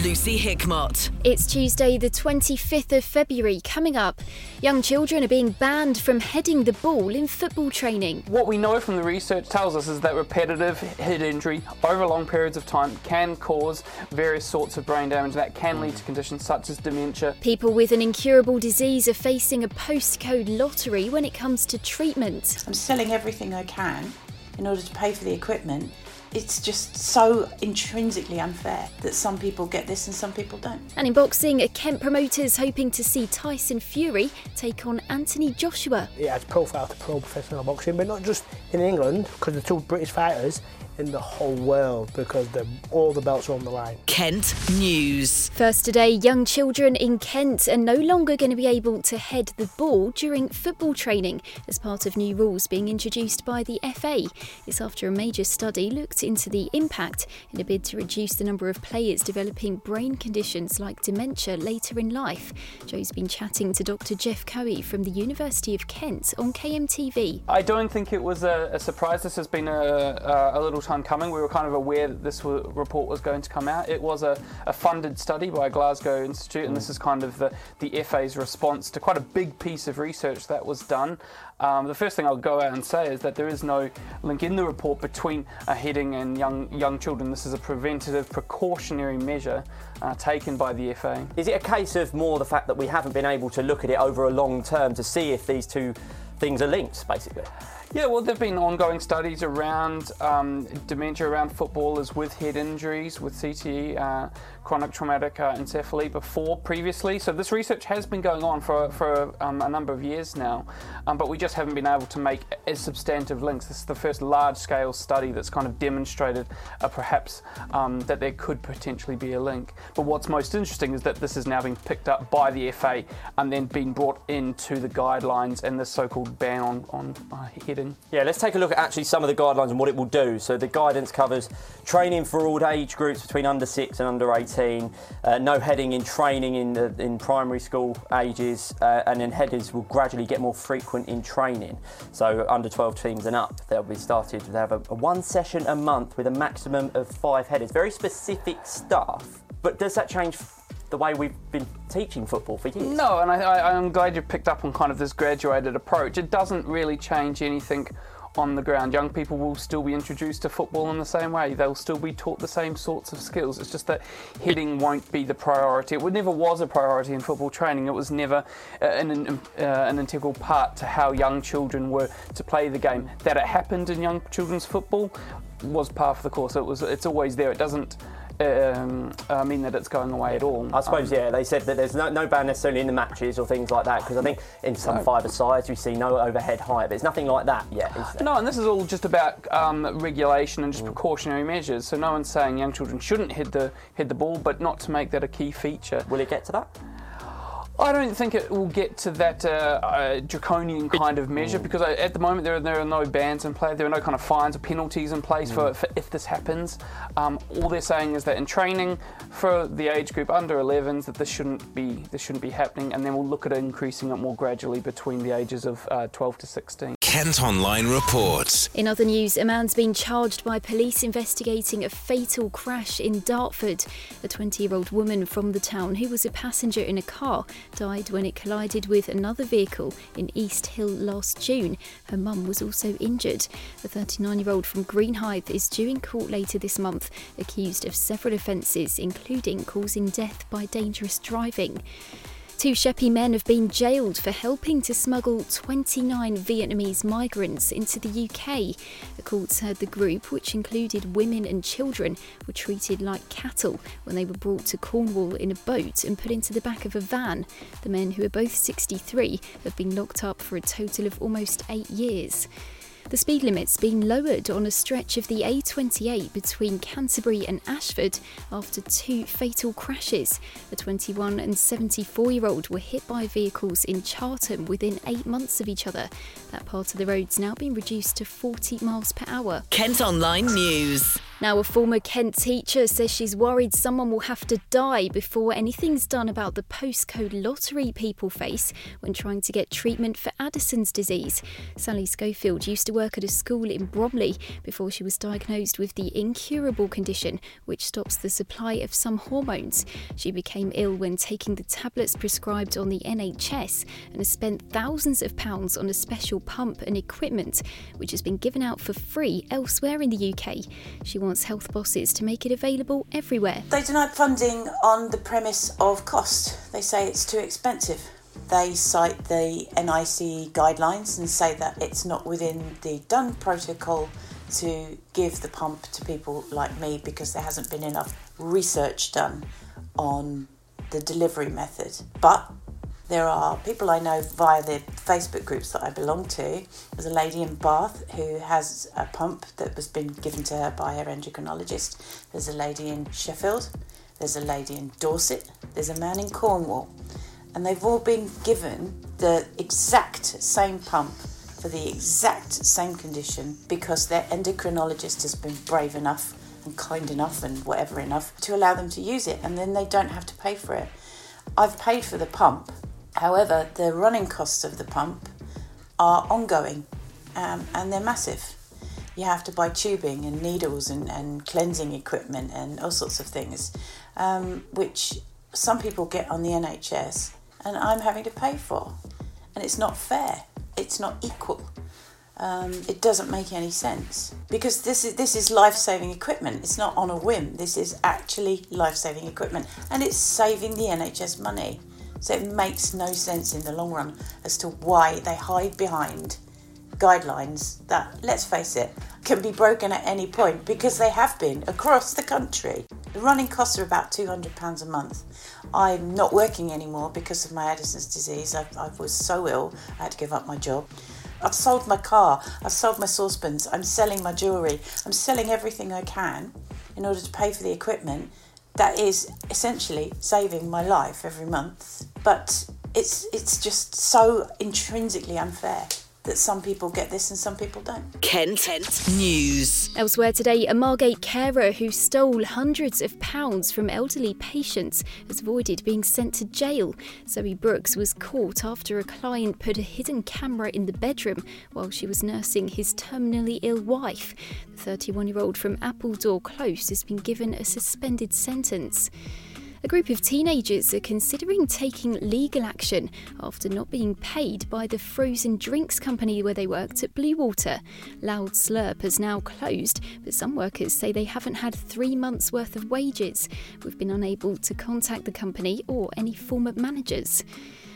Lucy Hickmott. It's Tuesday, the 25th of February. Coming up, young children are being banned from heading the ball in football training. What we know from the research tells us is that repetitive head injury over long periods of time can cause various sorts of brain damage that can lead to conditions such as dementia. People with an incurable disease are facing a postcode lottery when it comes to treatment. I'm selling everything I can in order to pay for the equipment. It's just so intrinsically unfair that some people get this and some people don't. And in boxing, a Kent promoters hoping to see Tyson Fury take on Anthony Joshua. It has profile to pro professional boxing, but not just in England, because the two British fighters, in the whole world because the, all the belts are on the line. Kent News. First today, young children in Kent are no longer going to be able to head the ball during football training as part of new rules being introduced by the FA. It's after a major study looked into the impact in a bid to reduce the number of players developing brain conditions like dementia later in life. Joe's been chatting to Dr. Jeff Cowie from the University of Kent on KMTV. I don't think it was a, a surprise. This has been a, a, a little time coming. We were kind of aware that this report was going to come out. It was a, a funded study by Glasgow Institute, and this is kind of the, the FA's response to quite a big piece of research that was done. Um, the first thing I'll go out and say is that there is no link in the report between uh, heading and young young children. This is a preventative, precautionary measure uh, taken by the FA. Is it a case of more the fact that we haven't been able to look at it over a long term to see if these two things are linked, basically? Yeah, well, there have been ongoing studies around um, dementia around footballers with head injuries, with CTE, uh, chronic traumatic uh, encephaly, before previously. So this research has been going on for, for um, a number of years now, um, but we just haven't been able to make as substantive links. This is the first large scale study that's kind of demonstrated uh, perhaps um, that there could potentially be a link. But what's most interesting is that this is now being picked up by the FA and then being brought into the guidelines and the so called ban on, on uh, yeah, let's take a look at actually some of the guidelines and what it will do. So the guidance covers training for all age groups between under six and under 18. Uh, no heading in training in the, in primary school ages, uh, and then headers will gradually get more frequent in training. So under 12 teams and up, they'll be started to have a, a one session a month with a maximum of five headers. Very specific stuff. But does that change the way we've been teaching football for years. No, and I, am glad you picked up on kind of this graduated approach. It doesn't really change anything on the ground. Young people will still be introduced to football in the same way. They'll still be taught the same sorts of skills. It's just that hitting won't be the priority. It never was a priority in football training. It was never uh, an, uh, an integral part to how young children were to play the game. That it happened in young children's football was part of the course. It was. It's always there. It doesn't um, I mean that it's going away at all. I suppose, um, yeah, they said that there's no, no ban necessarily in the matches or things like that, because I think in some no. five sides we see no overhead height, but it's nothing like that yet, No, and this is all just about um, regulation and just mm. precautionary measures. So no one's saying young children shouldn't hit the, hit the ball, but not to make that a key feature. Will it get to that? I don't think it will get to that uh, uh, draconian kind of measure mm. because uh, at the moment there are, there are no bans in play. There are no kind of fines or penalties in place mm. for, for, if this happens. Um, all they're saying is that in training for the age group under 11s that this shouldn't be this shouldn't be happening, and then we'll look at increasing it more gradually between the ages of uh, 12 to 16. Kent Online reports. In other news, a man's been charged by police investigating a fatal crash in Dartford. A 20 year old woman from the town who was a passenger in a car died when it collided with another vehicle in East Hill last June. Her mum was also injured. The 39 year old from Greenhithe is due in court later this month, accused of several offences, including causing death by dangerous driving. Two Sheppey men have been jailed for helping to smuggle 29 Vietnamese migrants into the UK. The courts heard the group, which included women and children, were treated like cattle when they were brought to Cornwall in a boat and put into the back of a van. The men, who are both 63, have been locked up for a total of almost eight years. The speed limit's been lowered on a stretch of the A28 between Canterbury and Ashford after two fatal crashes. A 21 and 74 year old were hit by vehicles in Chartham within eight months of each other. That part of the road's now been reduced to 40 miles per hour. Kent Online News. Now, a former Kent teacher says she's worried someone will have to die before anything's done about the postcode lottery people face when trying to get treatment for Addison's disease. Sally Schofield used to work at a school in Bromley before she was diagnosed with the incurable condition which stops the supply of some hormones. She became ill when taking the tablets prescribed on the NHS and has spent thousands of pounds on a special pump and equipment which has been given out for free elsewhere in the UK. She wants health bosses to make it available everywhere. They denied funding on the premise of cost. They say it's too expensive. They cite the NICE guidelines and say that it's not within the done protocol to give the pump to people like me because there hasn't been enough research done on the delivery method. But there are people I know via the Facebook groups that I belong to. There's a lady in Bath who has a pump that was been given to her by her endocrinologist. There's a lady in Sheffield. There's a lady in Dorset. There's a man in Cornwall. And they've all been given the exact same pump for the exact same condition because their endocrinologist has been brave enough and kind enough and whatever enough to allow them to use it and then they don't have to pay for it. I've paid for the pump However, the running costs of the pump are ongoing um, and they're massive. You have to buy tubing and needles and, and cleansing equipment and all sorts of things, um, which some people get on the NHS and I'm having to pay for. And it's not fair, it's not equal. Um, it doesn't make any sense because this is this is life-saving equipment. It's not on a whim. This is actually life-saving equipment, and it's saving the NHS money. So it makes no sense in the long run as to why they hide behind guidelines that, let's face it, can be broken at any point because they have been across the country. The running costs are about £200 a month. I'm not working anymore because of my Addison's disease. I, I was so ill, I had to give up my job. I've sold my car, I've sold my saucepans, I'm selling my jewellery, I'm selling everything I can in order to pay for the equipment that is essentially saving my life every month. But it's it's just so intrinsically unfair that some people get this and some people don't. Kent, Kent News. Elsewhere today, a Margate carer who stole hundreds of pounds from elderly patients has avoided being sent to jail. Zoe Brooks was caught after a client put a hidden camera in the bedroom while she was nursing his terminally ill wife. The 31 year old from Appledore Close has been given a suspended sentence. A group of teenagers are considering taking legal action after not being paid by the frozen drinks company where they worked at Bluewater. Loud Slurp has now closed, but some workers say they haven't had three months' worth of wages. We've been unable to contact the company or any former managers.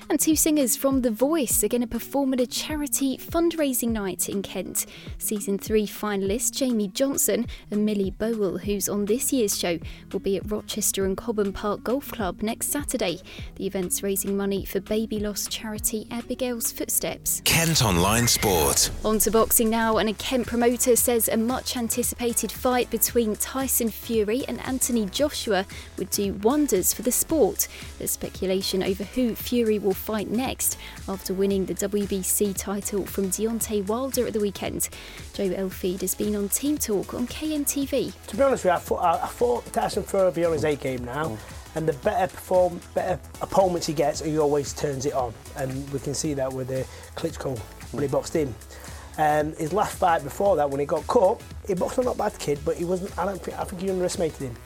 And two singers from The Voice are going to perform at a charity fundraising night in Kent. Season 3 finalist Jamie Johnson and Millie Bowell, who's on this year's show, will be at Rochester and Cobham Park Golf Club next Saturday. The event's raising money for baby loss charity Abigail's Footsteps. Kent Online Sport. On to boxing now, and a Kent promoter says a much anticipated fight between Tyson Fury and Anthony Joshua would do wonders for the sport. There's speculation over who Fury will fight next after winning the WBC title from Deontay Wilder at the weekend. Joe Elfeed has been on Team Talk on KMTV. To be honest with you, I thought, I, I thought Tyson Fury will be on his A game now. And the better perform, better opponents he gets, he always turns it on, and we can see that with the Klitschko when he boxed him. Um, his last fight before that, when he got caught, he boxed a not bad kid, but he wasn't. I don't think. I think he underestimated him.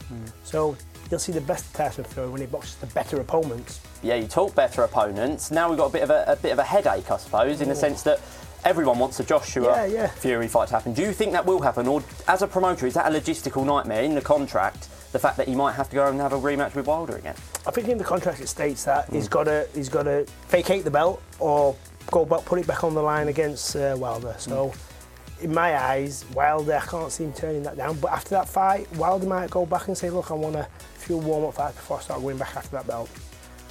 So you'll see the best Tyson Fury when he boxes the better opponents. Yeah, you talk better opponents. Now we've got a bit of a, a bit of a headache, I suppose, in the mm. sense that everyone wants a Joshua Yeah, yeah. Fury fight to happen. Do you think that will happen, or as a promoter, is that a logistical nightmare in the contract? The fact that he might have to go and have a rematch with Wilder again. I think in the contract it states that he's mm. got to he's got to vacate the belt or go back, put it back on the line against uh, Wilder. So, mm. in my eyes, Wilder, I can't see him turning that down. But after that fight, Wilder might go back and say, "Look, I want a few warm-up fights before I start going back after that belt."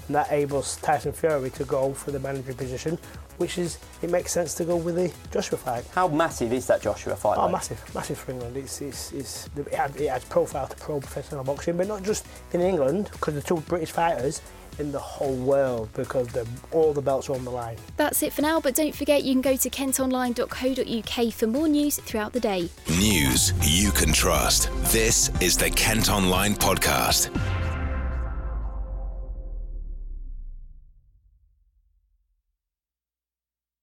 And that enables Tyson Fury to go for the manager position, which is it makes sense to go with the Joshua fight. How massive is that Joshua fight? Oh, massive, massive for England. It's, it's, it's, it, adds, it adds profile to pro professional boxing, but not just in England, because the two British fighters in the whole world because the, all the belts are on the line. That's it for now, but don't forget you can go to kentonline.co.uk for more news throughout the day. News you can trust. This is the Kent Online Podcast.